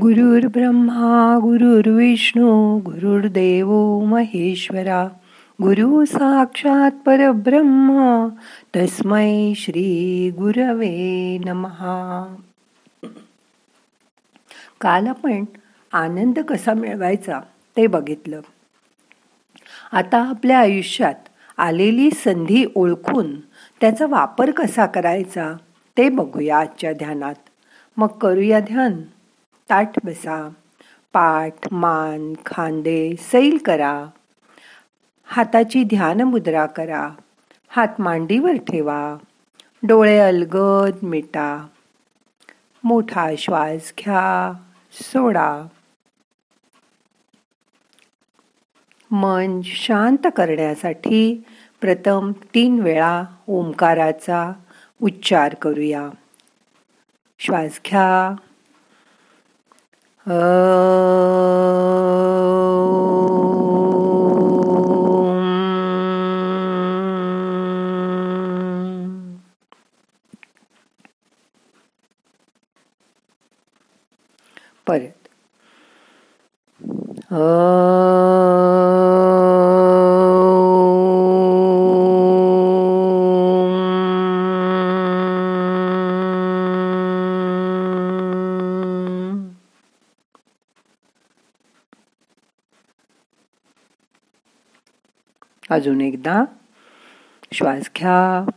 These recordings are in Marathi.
गुरुर् ब्रह्मा गुरुर्विष्णू गुरुर्देव महेश्वरा. गुरु साक्षात परब्रह्म तस्मै श्री गुरवे नमहा काल आपण आनंद कसा मिळवायचा ते बघितलं. आता आपल्या आयुष्यात आलेली संधी ओळखून त्याचा वापर कसा करायचा ते बघूया आजच्या ध्यानात. मग करूया ध्यान. ताठ बसा. पाठ मान खांदे सैल करा. हाताची ध्यान मुद्रा करा. हात मांडीवर ठेवा. डोळे अलगद मिटा. मोठा श्वास घ्या. सोडा. मन शांत करण्यासाठी प्रथम तीन वेळा ओंकाराचा उच्चार करूया. श्वास घ्या. परत अजून एकदा. श्वास घ्या.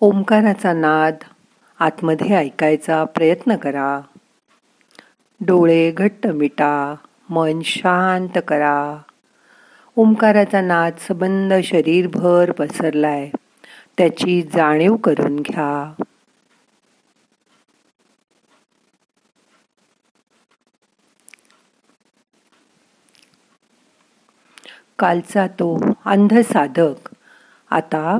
ओंकाराचा नाद आतमध्ये ऐकायचा प्रयत्न करा. डोळे घट्ट मिटा. मन शांत करा. ओंकाराचा नाद सबंध शरीरभर पसरलाय. त्याची जाणीव करून घ्या. कालचा तो अंध साधक आता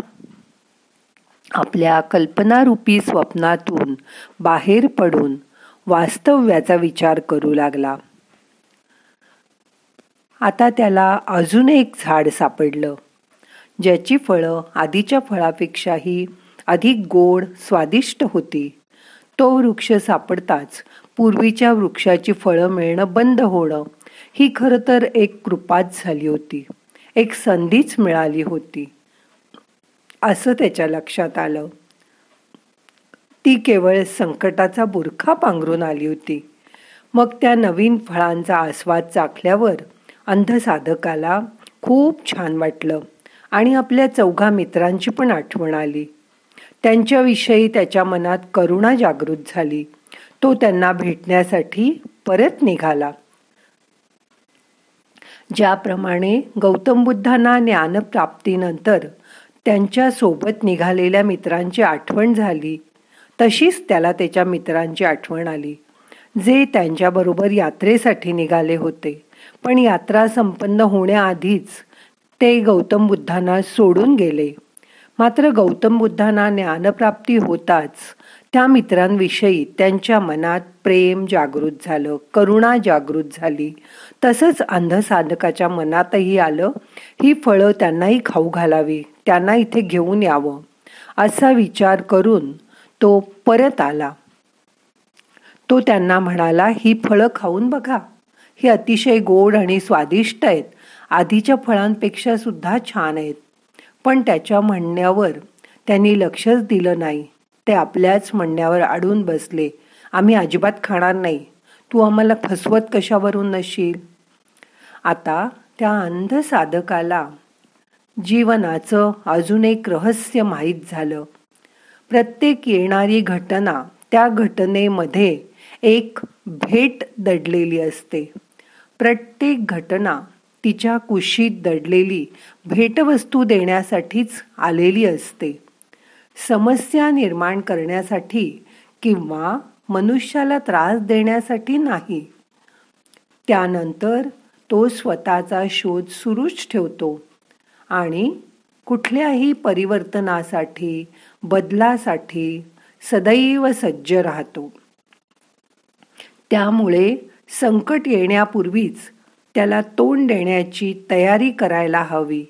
आपल्या कल्पनारूपी स्वप्नातून बाहेर पडून वास्तव्याचा विचार करू लागला. आता त्याला अजून एक झाड सापडलं. ज्याची फळं आधीच्या फळापेक्षाही अधिक गोड स्वादिष्ट होती. तो वृक्ष सापडताच पूर्वीच्या वृक्षाची फळं मिळणं बंद होणं ही खरं तर एक कृपाच झाली होती. एक संधीच मिळाली होती. असं त्याच्या लक्षात आलं. ती केवळ संकटाचा बुरखा पांघरून आली होती. मग त्या नवीन फळांचा आस्वाद चाखल्यावर अंधसाधकाला खूप छान वाटलं आणि आपल्या चौघा मित्रांची पण आठवण आली. त्यांच्याविषयी त्याच्या मनात करुणा जागृत झाली. तो त्यांना भेटण्यासाठी परत निघाला. ज्याप्रमाणे गौतम बुद्धांना ज्ञानप्राप्तीनंतर त्यांच्यासोबत निघालेल्या मित्रांची आठवण झाली. तशीच त्याला त्याच्या मित्रांची आठवण आली जे त्यांच्याबरोबर यात्रेसाठी निघाले होते. पण यात्रा संपन्न होण्याआधीच ते गौतम बुद्धांना सोडून गेले. मात्र गौतम बुद्धांना ज्ञानप्राप्ती होताच त्या मित्रांविषयी त्यांच्या मनात प्रेम जागृत झालं करुणा जागृत झाली. तसंच अंधसाधकाच्या मनातही आलं ही फळं त्यांनाही खाऊ घालावी त्यांना इथे घेऊन यावं असा विचार करून तो परत आला. तो त्यांना म्हणाला ही फळं खाऊन बघा. ही अतिशय गोड आणि स्वादिष्ट आहेत. आधीच्या फळांपेक्षा सुद्धा छान आहेत. पण त्याच्या म्हणण्यावर त्यांनी लक्षच दिलं नाही. ते आपल्याच म्हणण्यावर अडून बसले. आम्ही अजिबात खाणार नाही. तू आम्हाला फसवत कशावरून नशील आता त्या अंध साधकाला जीवनाचं अजून एक रहस्य माहीत झालं. प्रत्येक येणारी घटना त्या घटनेमध्ये एक भेट दडलेली असते. प्रत्येक घटना तिच्या कुशीत दडलेली भेटवस्तू देण्यासाठीच आलेली असते. समस्या निर्माण करण्यासाठी किंवा मनुष्याला त्रास देण्यासाठी नाही. त्यानंतर तो स्वतःचा शोध सुरूच ठेवतो आणि कुठल्याही परिवर्तनासाठी बदलासाठी सदैव सज्ज राहतो. त्यामुळे संकट येण्यापूर्वीच त्याला तोंड देण्याची तयारी करायला हवी.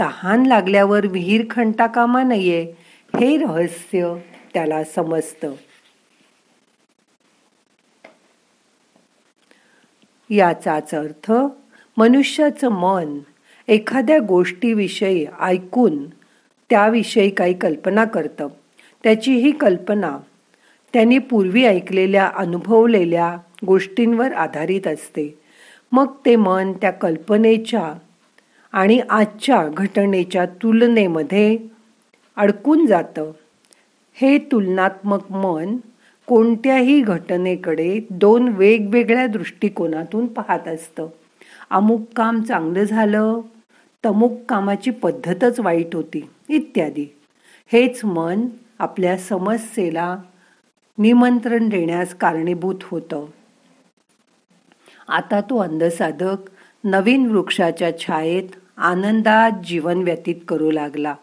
तहान लागल्यावर विहीर खंटा कामा नये हे रहस्य त्याला समजतं. याचाच अर्थ मनुष्याचं मन एखाद्या गोष्टीविषयी ऐकून त्याविषयी काही कल्पना करतं. त्याची ही कल्पना त्यांनी पूर्वी ऐकलेल्या अनुभवलेल्या गोष्टींवर आधारित असते. मग ते मन त्या कल्पनेच्या आणि आजच्या घटनेच्या तुलनेमध्ये अडकून जातं. हे तुलनात्मक मन कोणत्याही घटनेकडे दोन वेगवेगळ्या दृष्टिकोनातून पाहत असतं. अमुक काम चांगलं झालं तमुक कामाची पद्धतच वाईट होती इत्यादी. हेच मन आपल्या समस्येला निमंत्रण देण्यास कारणीभूत होतं. आता तो अंधसाधक नवीन वृक्षाच्या छायेत आनंदात जीवन व्यतीत करू लागला.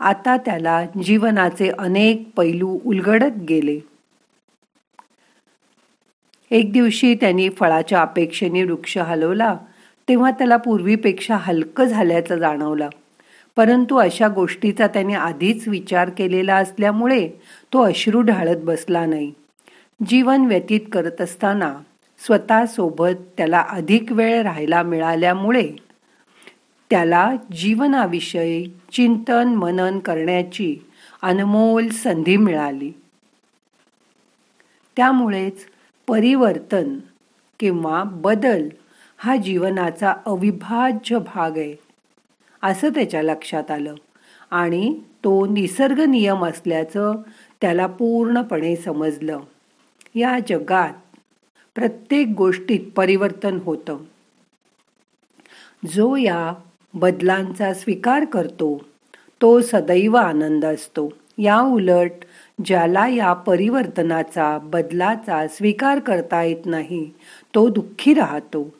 आता त्याला जीवनाचे अनेक पैलू उलगडत गेले. एक दिवशी त्यांनी फळाच्या अपेक्षेने वृक्ष हलवला तेव्हा त्याला पूर्वीपेक्षा हलकं झाल्याचं जाणवलं. परंतु अशा गोष्टीचा त्याने आधीच विचार केलेला असल्यामुळे तो अश्रू ढाळत बसला नाही. जीवन व्यतीत करत असताना स्वतःसोबत त्याला अधिक वेळ राहायला मिळाल्यामुळे त्याला जीवनाविषयी चिंतन मनन करण्याची अनमोल संधी मिळाली. त्यामुळेच परिवर्तन किंवा बदल हा जीवनाचा अविभाज्य भाग आहे. असं त्याच्या लक्षात आलं. आणि तो निसर्ग नियम असल्याचं त्याला पूर्णपणे समजलं. या जगात प्रत्येक गोष्टीत परिवर्तन होतं. जो या बदलांचा स्वीकार करतो तो सदैव आनंद असतो. या उलट ज्याला या परिवर्तनाचा बदलाचा स्वीकार करता येत नाही तो दुःखी राहतो.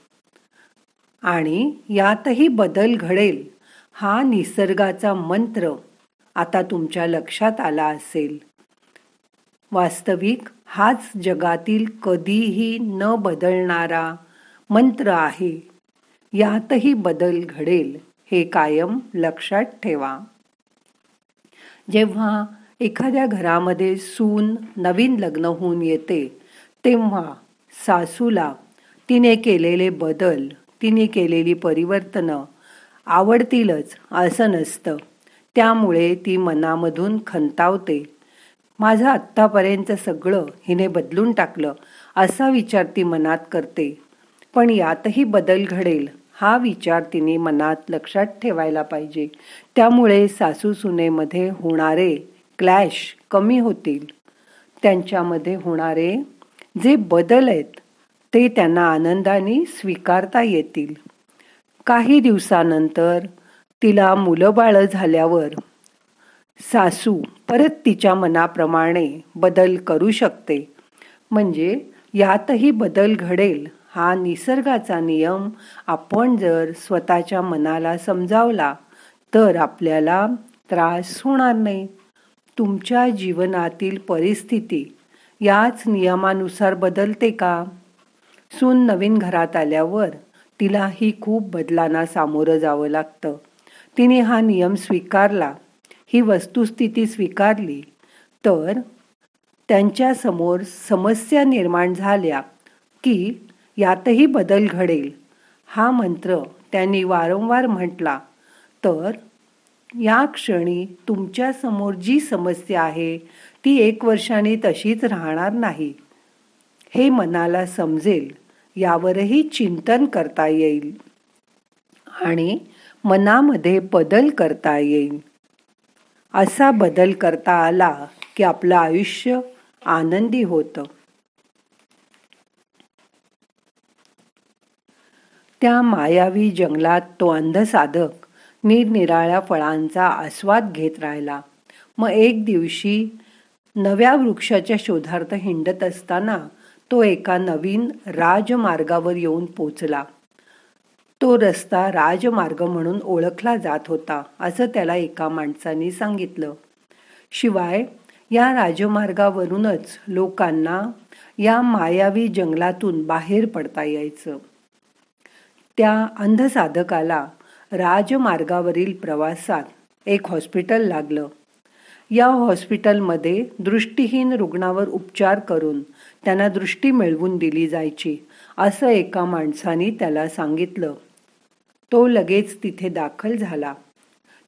आणि यातही बदल घडेल. हा निसर्गाचा मंत्र आता तुमच्या लक्षात आला असेल. वास्तविक हाच जगातील कधीही न बदलणारा मंत्र आहे. यातही बदल घडेल हे कायम लक्षात ठेवा. जेव्हा एखाद्या घरामध्ये सून नवीन लग्न होऊन येते तेव्हा सासूला तिने केलेले बदल तिने केलेली परिवर्तनं आवडतीलच असं नसतं. त्यामुळे ती मनामधून खंतावते. माझं आत्तापर्यंत सगळं हिने बदलून टाकलं असा विचार ती मनात करते. पण यातही बदल घडेल हा विचार तिने मनात लक्षात ठेवायला पाहिजे. त्यामुळे सासू सुनेमध्ये होणारे क्लॅश कमी होतील. त्यांच्यामध्ये होणारे जे बदल आहेत ते त्यांना आनंदाने स्वीकारता येतील. काही दिवसानंतर तिला मुलंबाळं झाल्यावर सासू परत तिच्या मनाप्रमाणे बदल करू शकते. म्हणजे यातही बदल घडेल हा निसर्गाचा नियम आपण जर स्वतःच्या मनाला समजावला तर आपल्याला त्रास होणार नाही. तुमच्या जीवनातील परिस्थिती याच नियमानुसार बदलते का? सून नवीन घरात आल्यावर तिलाही खूप बदलांना सामोरं जावं लागतं. तिने हा नियम स्वीकारला ही वस्तुस्थिती स्वीकारली तर त्यांच्यासमोर समस्या निर्माण झाल्या की यातही बदल घडेल. हा मंत्र त्यांनी वारंवार म्हटला तर या क्षणी तुमच्यासमोर जी समस्या आहे ती एक वर्षाने तशीच राहणार नाही. हे मनाला समजेल. यावरही चिंतन करता येईल. आणि मनामध्ये बदल करता येईल. असा बदल करता आला की आपलं आयुष्य आनंदी होतं. त्या मायावी जंगलात तो अंधसाधक निरनिराळ्या फळांचा आस्वाद घेत राहिला. मग एक दिवशी नव्या वृक्षाच्या शोधार्थ हिंडत असताना तो एका नवीन राजमार्गावर येऊन पोचला. तो रस्ता राजमार्ग म्हणून ओळखला जात होता असं त्याला एका माणसाने सांगितलं. शिवाय या राजमार्गावरूनच लोकांना या मायावी जंगलातून बाहेर पडता यायचं. त्या अंधसाधकाला राजमार्गावरील प्रवासात एक हॉस्पिटल लागलं. या हॉस्पिटलमध्ये दृष्टीहीन रुग्णावर उपचार करून त्यांना दृष्टी मिळवून दिली जायची असं एका माणसाने त्याला सांगितलं. तो लगेच तिथे दाखल झाला.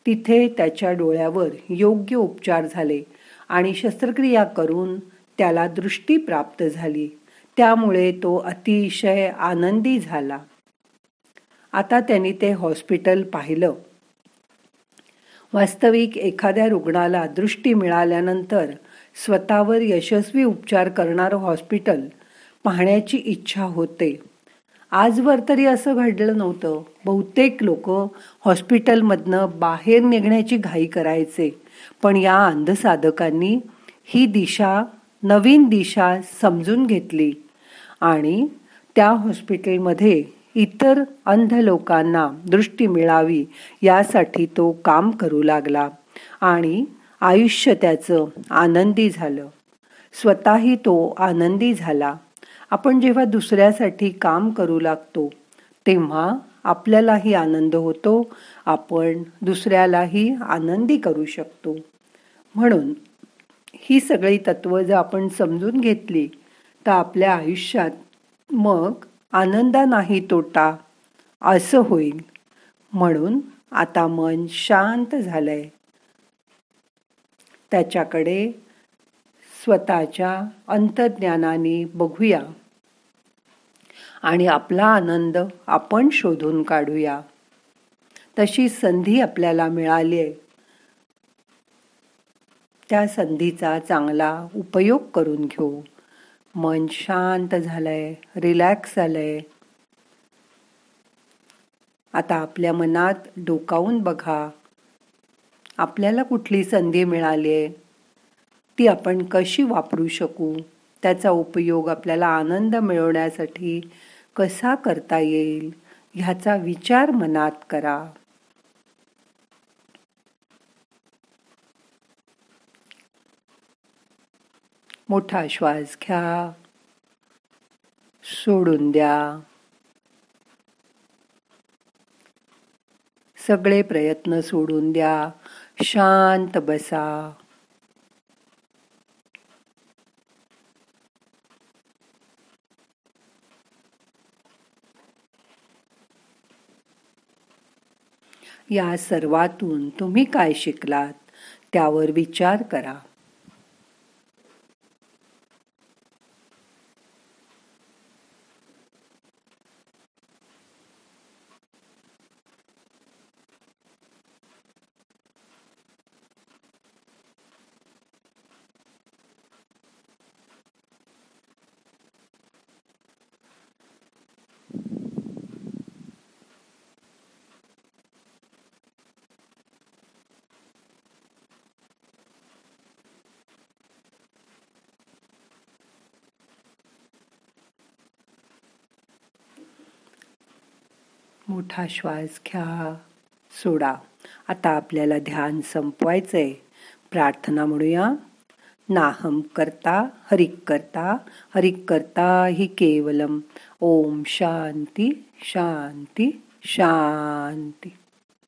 तिथे त्याच्या डोळ्यावर योग्य उपचार झाले आणि शस्त्रक्रिया करून त्याला दृष्टी प्राप्त झाली. त्यामुळे तो अतिशय आनंदी झाला. आता त्यांनी ते हॉस्पिटल पाहिलं. वास्तविक एखाद्या रुग्णाला दृष्टी मिळाल्यानंतर स्वतःवर यशस्वी उपचार करणारं हॉस्पिटल पाहण्याची इच्छा होते. आजवर तरी असं घडलं नव्हतं. बहुतेक लोक हॉस्पिटलमधनं बाहेर निघण्याची घाई करायचे. पण या अंधसाधकांनी ही दिशा नवीन दिशा समजून घेतली. आणि त्या हॉस्पिटलमध्ये इतर अंध लोकांना दृष्टी मिळावी यासाठी तो काम करू लागला. आणि आयुष्य त्याचं आनंदी झालं. स्वतःही तो आनंदी झाला. आपण जेव्हा दुसऱ्यासाठी काम करू लागतो तेव्हा आपल्यालाही आनंद होतो आपण दुसऱ्यालाही आनंदी करू शकतो. म्हणून ही सगळी तत्त्वं जर आपण समजून घेतली तर आपल्या आयुष्यात मग आनंदा नाही तोटा असं होईल. म्हणून आता मन शांत झालंय. त्याच्याकडे स्वतःच्या अंतज्ञानाने बघूया. आणि आपला आनंद आपण शोधून काढूया. तशी संधी आपल्याला मिळाली आहे. त्या संधीचा चांगला उपयोग करून घेऊ. मन शांत झालंय रिलॅक्स झालंय. आता आपल्या मनात डोकावून बघा. आपल्याला कुठली संधी मिळाली आहे? ती आपण कशी वापरू शकू? त्याचा उपयोग आपल्याला आनंद मिळवण्यासाठी कसा करता येईल ह्याचा विचार मनात करा. मोठा श्वास घ्या. सोडून द्या. सगळे प्रयत्न सोडून द्या. शांत बसा. या सर्वातून तुम्ही काय शिकलात? त्यावर विचार करा. मोठा श्वास घ्या सोडा. आता आपल्याला ध्यान संपवायचंय. प्रार्थना म्हणूया. नाहम करता हरिक करता. हरिक करता हि केवलम. ओम शांती शांती शांती.